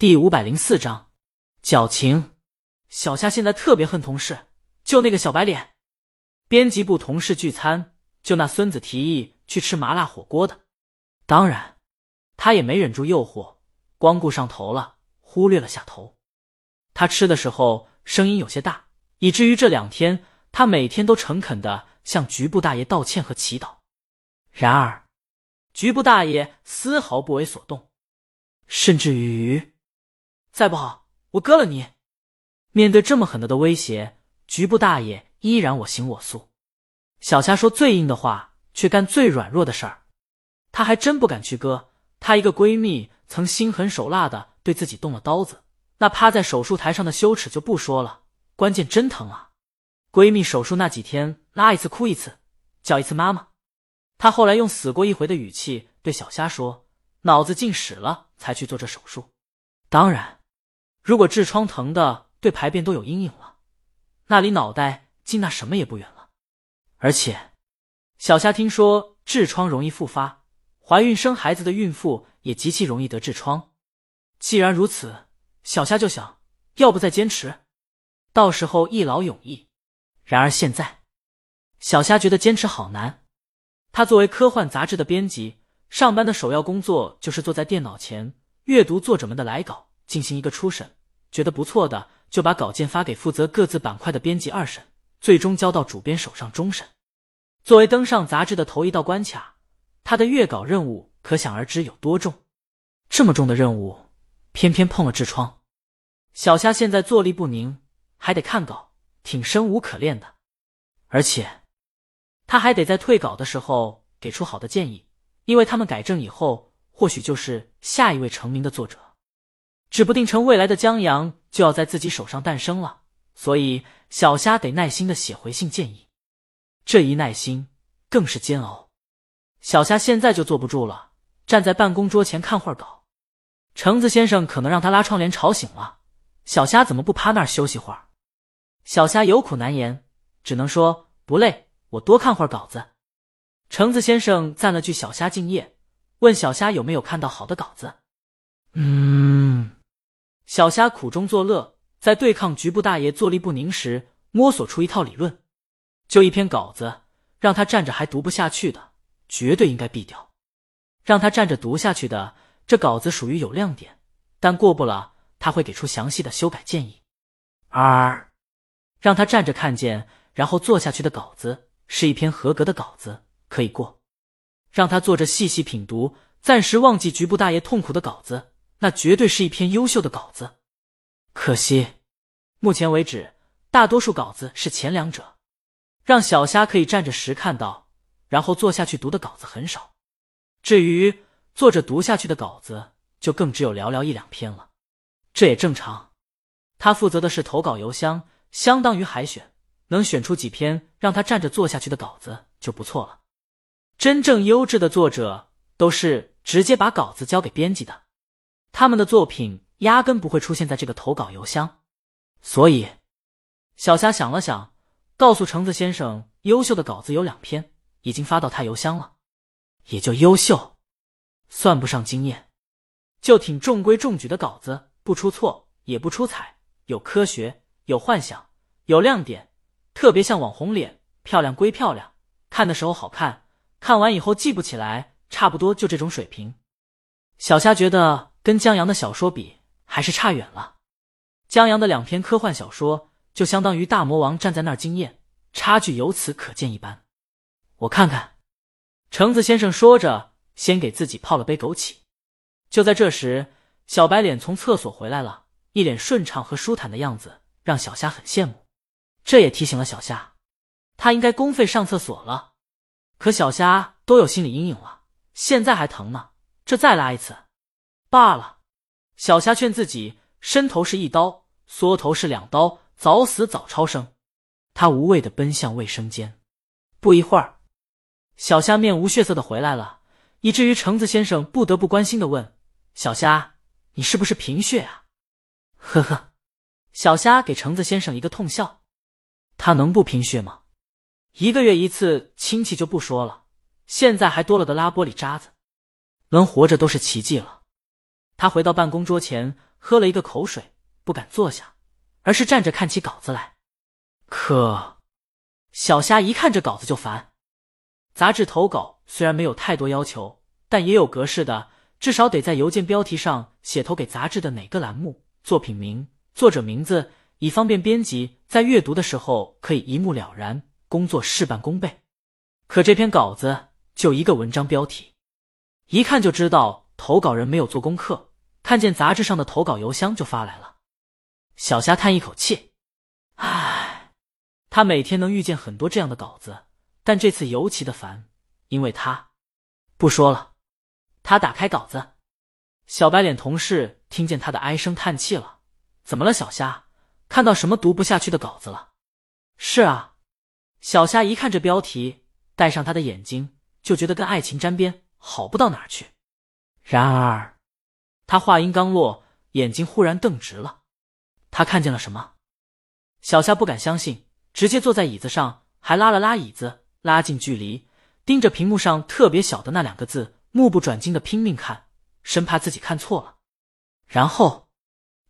第五百零四章矫情。小夏现在特别恨同事，就那个小白脸。编辑部同事聚餐，就那孙子提议去吃麻辣火锅的。当然，他也没忍住诱惑，光顾上头了，忽略了下头。他吃的时候声音有些大，以至于这两天他每天都诚恳的向局部大爷道歉和祈祷。然而，局部大爷丝毫不为所动，甚至于。再不好，我割了你！面对这么狠的的威胁，局部大爷依然我行我素。小虾说最硬的话，却干最软弱的事儿，她还真不敢去割。她一个闺蜜曾心狠手辣的对自己动了刀子，那趴在手术台上的羞耻就不说了，关键真疼啊！闺蜜手术那几天，拉一次哭一次，叫一次妈妈。她后来用死过一回的语气对小虾说：“脑子进屎了才去做这手术。”当然。如果痔疮疼的对排便都有阴影了，那离脑袋近那什么也不远了。而且，小夏听说痔疮容易复发，怀孕生孩子的孕妇也极其容易得痔疮。既然如此，小夏就想要不再坚持，到时候一劳永逸。然而现在，小夏觉得坚持好难。他作为科幻杂志的编辑，上班的首要工作就是坐在电脑前阅读作者们的来稿。进行一个初审，觉得不错的就把稿件发给负责各自板块的编辑二审，最终交到主编手上终审。作为登上杂志的头一道关卡，他的阅稿任务可想而知有多重。这么重的任务，偏偏碰了痔疮，小虾现在坐立不宁，还得看稿，挺生无可恋的。而且，他还得在退稿的时候给出好的建议，因为他们改正以后，或许就是下一位成名的作者。指不定成未来的江阳就要在自己手上诞生了，所以小虾得耐心的写回信建议。这一耐心更是煎熬。小虾现在就坐不住了，站在办公桌前看会儿稿。橙子先生可能让他拉窗帘吵醒了，小虾怎么不趴那儿休息会儿？小虾有苦难言，只能说不累，我多看会儿稿子。橙子先生赞了句小虾敬业，问小虾有没有看到好的稿子。嗯。小虾苦中作乐，在对抗局部大爷坐立不宁时，摸索出一套理论。就一篇稿子，让他站着还读不下去的，绝对应该毙掉；让他站着读下去的，这稿子属于有亮点，但过不了，他会给出详细的修改建议。而让他站着看见，然后坐下去的稿子，是一篇合格的稿子，可以过；让他坐着细细品读，暂时忘记局部大爷痛苦的稿子。那绝对是一篇优秀的稿子，可惜，目前为止，大多数稿子是前两者，让小虾可以站着时看到，然后坐下去读的稿子很少。至于坐着读下去的稿子，就更只有寥寥一两篇了。这也正常，他负责的是投稿邮箱，相当于海选，能选出几篇让他站着坐下去的稿子就不错了。真正优质的作者都是直接把稿子交给编辑的。他们的作品压根不会出现在这个投稿邮箱，所以小霞想了想，告诉橙子先生，优秀的稿子有两篇已经发到他邮箱了，也就优秀，算不上惊艳，就挺中规中矩的稿子，不出错也不出彩，有科学，有幻想，有亮点，特别像网红脸，漂亮归漂亮，看的时候好看，看完以后记不起来，差不多就这种水平。小霞觉得。跟江阳的小说比，还是差远了。江阳的两篇科幻小说，就相当于大魔王站在那儿惊艳，差距由此可见一斑。我看看，橙子先生说着，先给自己泡了杯枸杞。就在这时，小白脸从厕所回来了，一脸顺畅和舒坦的样子，让小虾很羡慕。这也提醒了小虾，他应该公费上厕所了。可小虾都有心理阴影了，现在还疼呢，这再拉一次。罢了，小虾劝自己：伸头是一刀，缩头是两刀，早死早超生。他无畏的奔向卫生间。不一会儿，小虾面无血色的回来了，以至于橙子先生不得不关心的问：“小虾，你是不是贫血啊？”呵呵，小虾给橙子先生一个痛笑。他能不贫血吗？一个月一次亲戚就不说了，现在还多了个拉玻璃渣子，能活着都是奇迹了。他回到办公桌前，喝了一个口水，不敢坐下，而是站着看起稿子来。可小虾一看这稿子就烦。杂志投稿虽然没有太多要求，但也有格式的，至少得在邮件标题上写投给杂志的哪个栏目、作品名、作者名字，以方便编辑在阅读的时候可以一目了然，工作事半功倍。可这篇稿子就一个文章标题，一看就知道投稿人没有做功课，看见杂志上的投稿邮箱就发来了。小虾叹一口气，唉，他每天能遇见很多这样的稿子，但这次尤其的烦，因为他不说了。他打开稿子，小白脸同事听见他的唉声叹气了。怎么了，小虾？看到什么读不下去的稿子了？是啊，小虾一看这标题。戴上他的眼睛，就觉得跟爱情沾边，好不到哪儿去。然而，他话音刚落，眼睛忽然瞪直了。他看见了什么？小夏不敢相信，直接坐在椅子上，还拉了拉椅子，拉近距离，盯着屏幕上特别小的那两个字，目不转睛的拼命看，生怕自己看错了。然后，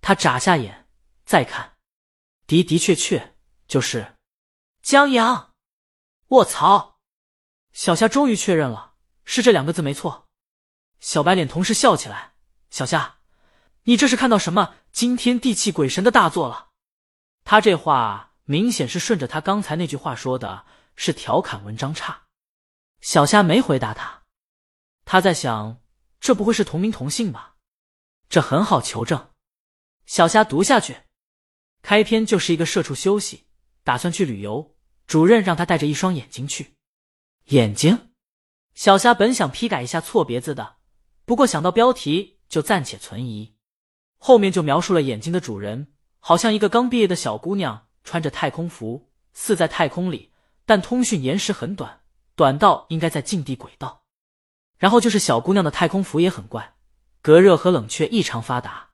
他眨下眼，再看，的的确确就是江阳。卧槽！小夏终于确认了，是这两个字没错。小白脸同时笑起来：“小夏，你这是看到什么惊天地泣鬼神的大作了？”他这话明显是顺着他刚才那句话说的，是调侃文章差。小夏没回答他，他在想：这不会是同名同姓吧？这很好求证。小夏读下去，开篇就是一个社畜休息，打算去旅游，主任让他带着一双眼睛去。眼睛，小虾本想批改一下错别字的，不过想到标题就暂且存疑。后面就描述了眼睛的主人，好像一个刚毕业的小姑娘，穿着太空服，似在太空里，但通讯延时很短，短到应该在近地轨道。然后就是小姑娘的太空服也很怪，隔热和冷却异常发达。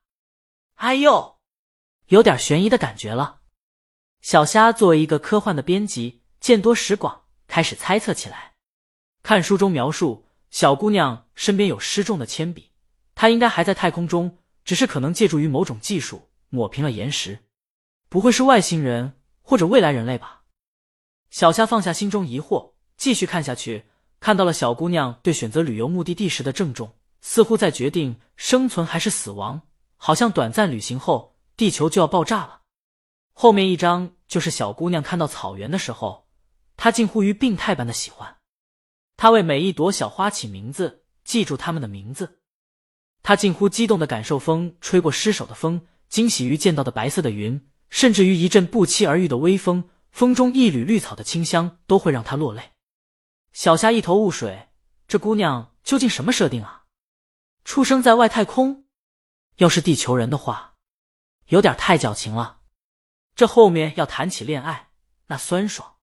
哎呦，有点悬疑的感觉了。小虾作为一个科幻的编辑，见多识广。开始猜测起来。看书中描述，小姑娘身边有失重的铅笔，她应该还在太空中，只是可能借助于某种技术抹平了岩石。不会是外星人或者未来人类吧？小夏放下心中疑惑，继续看下去，看到了小姑娘对选择旅游目的地时的郑重，似乎在决定生存还是死亡。好像短暂旅行后，地球就要爆炸了。后面一张就是小姑娘看到草原的时候。她近乎于病态般的喜欢，她为每一朵小花起名字，记住它们的名字。他近乎激动的感受风吹过尸首的风，惊喜于见到的白色的云，甚至于一阵不期而遇的微风，风中一缕绿草的清香都会让他落泪。小夏一头雾水，这姑娘究竟什么设定啊？出生在外太空？要是地球人的话，有点太矫情了。这后面要谈起恋爱，那酸爽。